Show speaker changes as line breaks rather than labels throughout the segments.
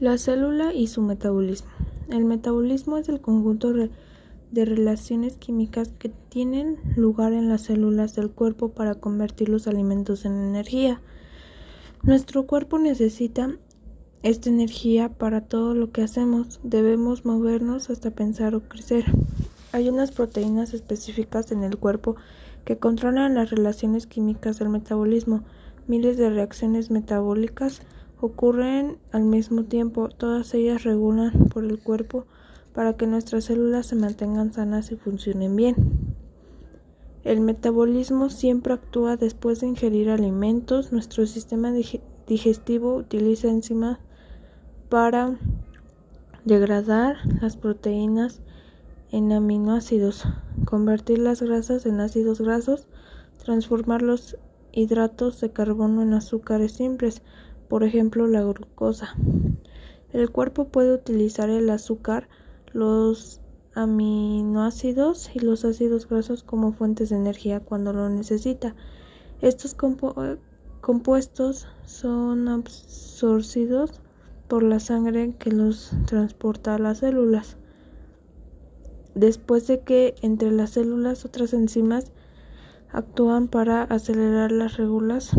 La célula y su metabolismo. El metabolismo es el conjunto de relaciones químicas que tienen lugar en las células del cuerpo para convertir los alimentos en energía. Nuestro cuerpo necesita esta energía para todo lo que hacemos. Debemos movernos hasta pensar o crecer. Hay unas proteínas específicas en el cuerpo que controlan las relaciones químicas del metabolismo. Miles de reacciones metabólicas ocurren al mismo tiempo, todas ellas regulan por el cuerpo para que nuestras células se mantengan sanas y funcionen bien. El metabolismo siempre actúa después de ingerir alimentos. Nuestro sistema digestivo utiliza enzimas para degradar las proteínas en aminoácidos, convertir las grasas en ácidos grasos, transformar los hidratos de carbono en azúcares simples, por ejemplo la glucosa. El cuerpo puede utilizar el azúcar, los aminoácidos y los ácidos grasos como fuentes de energía cuando lo necesita. Estos compuestos son absorcidos por la sangre que los transporta a las células. Después de que entre las células otras enzimas actúan para acelerar las regulas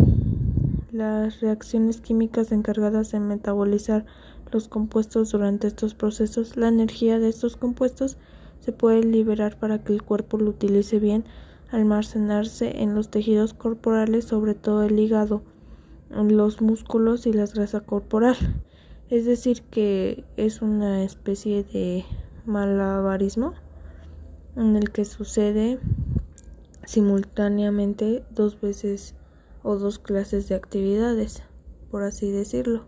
las reacciones químicas encargadas de metabolizar los compuestos durante estos procesos, la energía de estos compuestos se puede liberar para que el cuerpo lo utilice bien, almacenarse en los tejidos corporales, sobre todo el hígado, los músculos y la grasa corporal. Es decir, que es una especie de malabarismo en el que sucede simultáneamente dos veces o dos clases de actividades, por así decirlo.